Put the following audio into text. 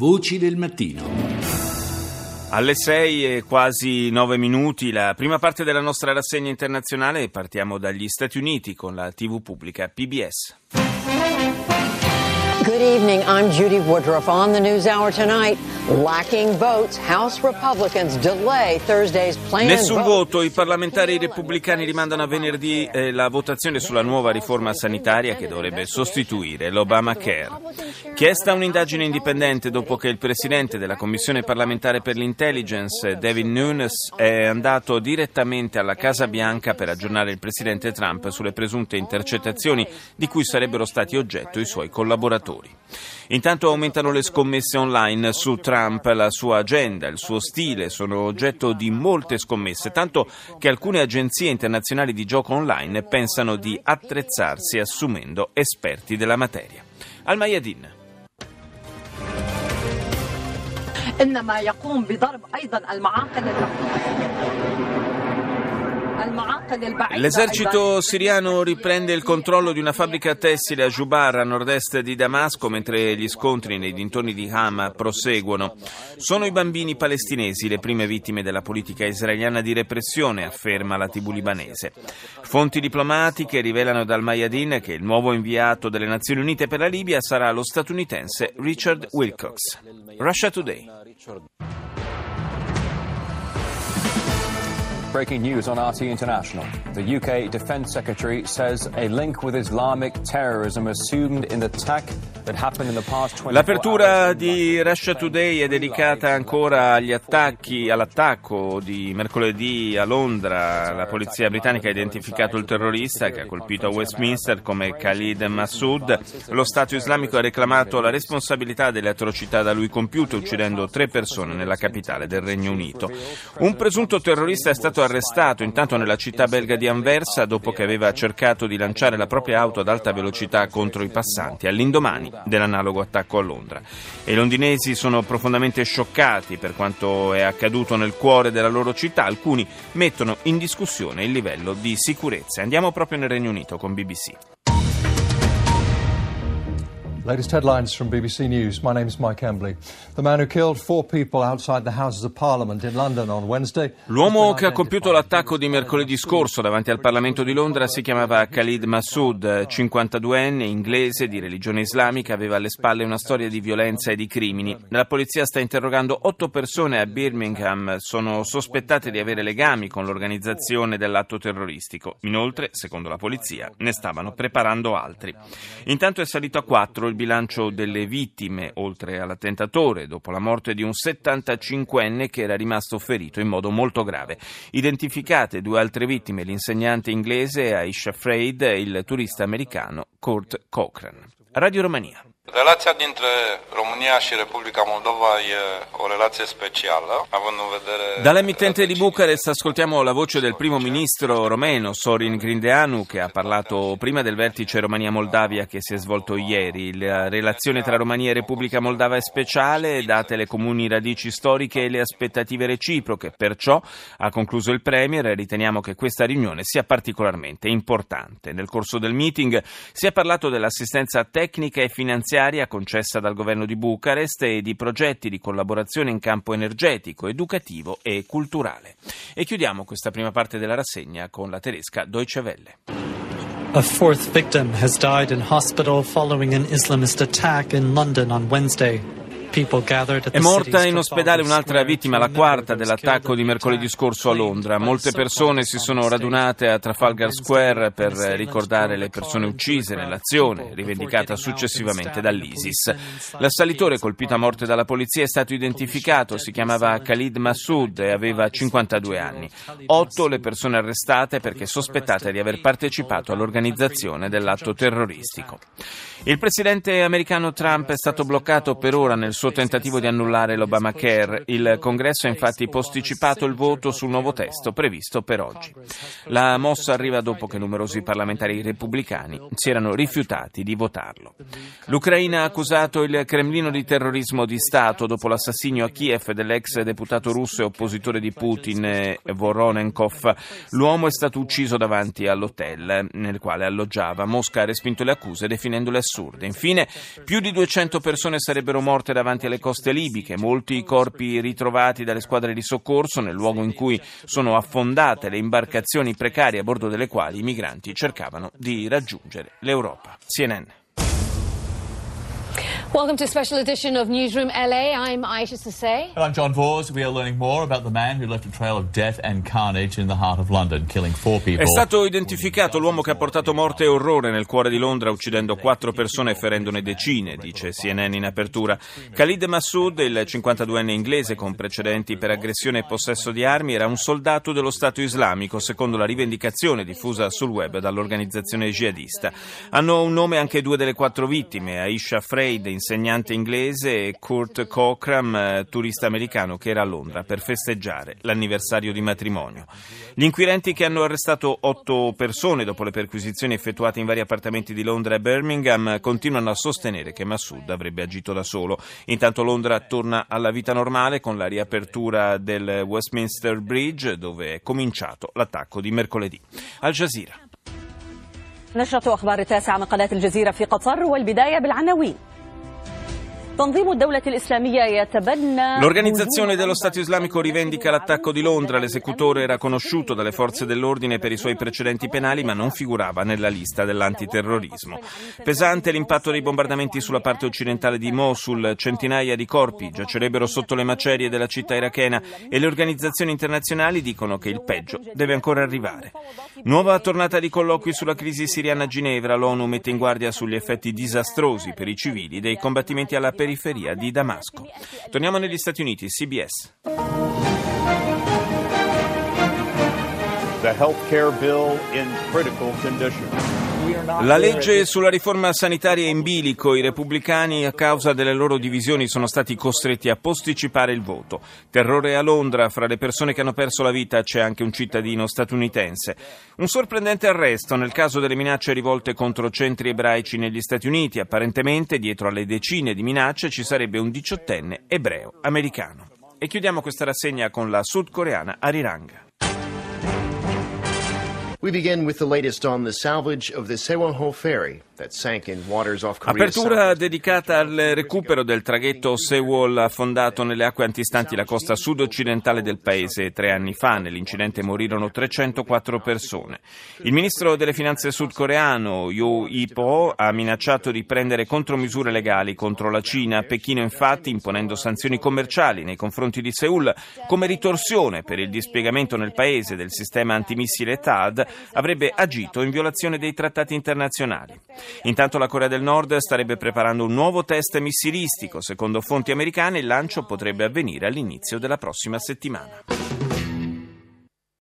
Voci del mattino. Alle 6 e quasi 9 minuti, la prima parte della nostra rassegna internazionale, partiamo dagli Stati Uniti con la TV pubblica PBS. Good evening. I'm Judy Woodruff on the News Hour tonight. Lacking votes, House Republicans delay Thursday's planned Nessun voto, i parlamentari repubblicani rimandano a venerdì eh, la votazione sulla nuova riforma sanitaria che dovrebbe sostituire l'Obamacare. Chiesta un'indagine indipendente dopo che il presidente della Commissione parlamentare per l'intelligence, David Nunes, è andato direttamente alla Casa Bianca per aggiornare il presidente Trump sulle presunte intercettazioni di cui sarebbero stati oggetto i suoi collaboratori Intanto aumentano le scommesse online su Trump, la sua agenda, il suo stile sono oggetto di molte scommesse, tanto che alcune agenzie internazionali di gioco online pensano di attrezzarsi assumendo esperti della materia. Al Mayadin. انما يقوم بضرب ايضا المعاقل المعاقل البعيده L'esercito siriano riprende il controllo di una fabbrica tessile a Jubar, a nord-est di Damasco, mentre gli scontri nei dintorni di Hama proseguono. Sono i bambini palestinesi le prime vittime della politica israeliana di repressione, afferma la TV libanese. Fonti diplomatiche rivelano dal Mayadin che il nuovo inviato delle Nazioni Unite per la Libia sarà lo statunitense Richard Wilcox. Russia Today. Breaking news on RT International. The UK Defence Secretary says a link with Islamic terrorism assumed in the attack that happened in the past 24 L'apertura di Russia Today è dedicata ancora agli attacchi, all'attacco di mercoledì a Londra. La polizia britannica ha identificato il terrorista che ha colpito a Westminster come Khalid Massoud. Lo Stato islamico ha reclamato la responsabilità delle atrocità da lui compiute, uccidendo tre persone nella capitale del Regno Unito. Un presunto terrorista è stato arrestato intanto nella città belga di Anversa dopo che aveva cercato di lanciare la propria auto ad alta velocità contro i passanti, all'indomani dell'analogo attacco a Londra. E i londinesi sono profondamente scioccati per quanto è accaduto nel cuore della loro città. Alcuni mettono in discussione il livello di sicurezza. Andiamo proprio nel Regno Unito con BBC. Latest headlines from BBC News. My name is Mike Embley. The man who killed four people outside the Houses of Parliament in London on Wednesday. L'uomo che ha compiuto l'attacco di mercoledì scorso davanti al Parlamento di Londra si chiamava Khalid Massoud, 52enne, inglese, di religione islamica, aveva alle spalle una storia di violenza e di crimini. La polizia sta interrogando otto persone a Birmingham, sono sospettate di avere legami con l'organizzazione dell'atto terroristico. Inoltre, secondo la polizia, ne stavano preparando altri. Intanto è salito a quattro il bilancio delle vittime, oltre all'attentatore, dopo la morte di un 75enne che era rimasto ferito in modo molto grave. Identificate due altre vittime, l'insegnante inglese Aisha Freid e il turista americano Kurt Cochran. Radio Romania. Relația dintre România și Republica Moldova e o relație specială, având în vedere... Dall'emittente di Bucarest ascoltiamo la voce del primo ministro romeno Sorin Grindeanu che ha parlato prima del vertice Romania-Moldavia che si è svolto ieri. La relazione tra Romania e Repubblica Moldava è speciale, date le comuni radici storiche e le aspettative reciproche. Perciò, ha concluso il Premier, riteniamo che questa riunione sia particolarmente importante. Nel corso del meeting si è parlato dell'assistenza tecnica e finanziaria concessa dal governo di Bucarest e di progetti di collaborazione in campo energetico, educativo e culturale. E chiudiamo questa prima parte della rassegna con la tedesca Deutsche Welle. A fourth victim has died in hospital following an Islamist attack in London on Wednesday. È morta in ospedale un'altra vittima, la quarta dell'attacco di mercoledì scorso a Londra. Molte persone si sono radunate a. Trafalgar Square per ricordare le persone uccise nell'azione, rivendicata successivamente dall'ISIS. L'assalitore colpito a morte dalla polizia è stato identificato, si chiamava Khalid Massoud e aveva 52 anni. Otto le persone arrestate perché sospettate di aver partecipato all'organizzazione dell'atto terroristico. Il presidente americano Trump è stato bloccato per ora nel suo tentativo di annullare l'Obamacare. Il congresso ha infatti posticipato il voto sul nuovo testo previsto per oggi. La mossa arriva dopo che numerosi parlamentari repubblicani si erano rifiutati di votarlo. L'Ucraina ha accusato il Cremlino di terrorismo di Stato dopo l'assassinio a Kiev dell'ex deputato russo e oppositore di Putin eh, Voronenkov. L'uomo è stato ucciso davanti all'hotel nel quale alloggiava. Mosca ha respinto le accuse definendole assurde. Infine, più di 200 persone sarebbero morte davanti davanti alle coste libiche, molti corpi ritrovati dalle squadre di soccorso nel luogo in cui sono affondate le imbarcazioni precarie a bordo delle quali i migranti cercavano di raggiungere l'Europa. CNN. Welcome to a special edition of Newsroom LA. I'm Aisha Sasay. And I'm John Vors. We are learning more about the man who left a trail of death and carnage in the heart of London, killing four people. È stato identificato l'uomo che ha portato morte e orrore nel cuore di Londra, uccidendo quattro persone e ferendone decine, dice CNN in apertura. Khalid Massoud, il 52enne inglese con precedenti per aggressione e possesso di armi, era un soldato dello Stato islamico, secondo la rivendicazione diffusa sul web dall'organizzazione jihadista. Hanno un nome anche due delle quattro vittime, Aisha Freid, insegnante inglese, e Kurt Cochram, eh, turista americano che era a Londra per festeggiare l'anniversario di matrimonio. Gli inquirenti che hanno arrestato otto persone dopo le perquisizioni effettuate in vari appartamenti di Londra e Birmingham continuano a sostenere che Massoud avrebbe agito da solo. Intanto Londra torna alla vita normale con la riapertura del Westminster Bridge dove è cominciato l'attacco di mercoledì. Al Jazeera. نشرة أخبار التاسعة من قناة الجزيرة في قطر والبداية بالعناوين L'organizzazione dello Stato islamico rivendica l'attacco di Londra. L'esecutore era conosciuto dalle forze dell'ordine per i suoi precedenti penali, ma non figurava nella lista dell'antiterrorismo. Pesante l'impatto dei bombardamenti sulla parte occidentale di Mosul. Centinaia di corpi giacerebbero sotto le macerie della città irachena e le organizzazioni internazionali dicono che il peggio deve ancora arrivare. Nuova tornata di colloqui sulla crisi siriana a Ginevra. L'ONU mette in guardia sugli effetti disastrosi per i civili dei combattimenti alla periferia periferia di Damasco. Torniamo negli Stati Uniti, CBS. The health care bill in critical condition. La legge sulla riforma sanitaria è in bilico. I repubblicani, a causa delle loro divisioni, sono stati costretti a posticipare il voto. Terrore a Londra. Fra le persone che hanno perso la vita c'è anche un cittadino statunitense. Un sorprendente arresto nel caso delle minacce rivolte contro centri ebraici negli Stati Uniti. Apparentemente, dietro alle decine di minacce, ci sarebbe un diciottenne ebreo americano. E chiudiamo questa rassegna con la sudcoreana Ariranga. We begin with the latest on the salvage of the Sewonho ferry that sank in waters off Apertura dedicata al recupero del traghetto Sewol affondato nelle acque antistanti la costa sud-occidentale del paese tre anni fa. Nell'incidente morirono 304 persone. Il ministro delle finanze sudcoreano Yoo Ipo ha minacciato di prendere contromisure legali contro la Cina. Pechino infatti, imponendo sanzioni commerciali nei confronti di Seoul come ritorsione per il dispiegamento nel paese del sistema antimissile TAD, avrebbe agito in violazione dei trattati internazionali. Intanto la Corea del Nord starebbe preparando un nuovo test missilistico. Secondo fonti americane il lancio potrebbe avvenire all'inizio della prossima settimana.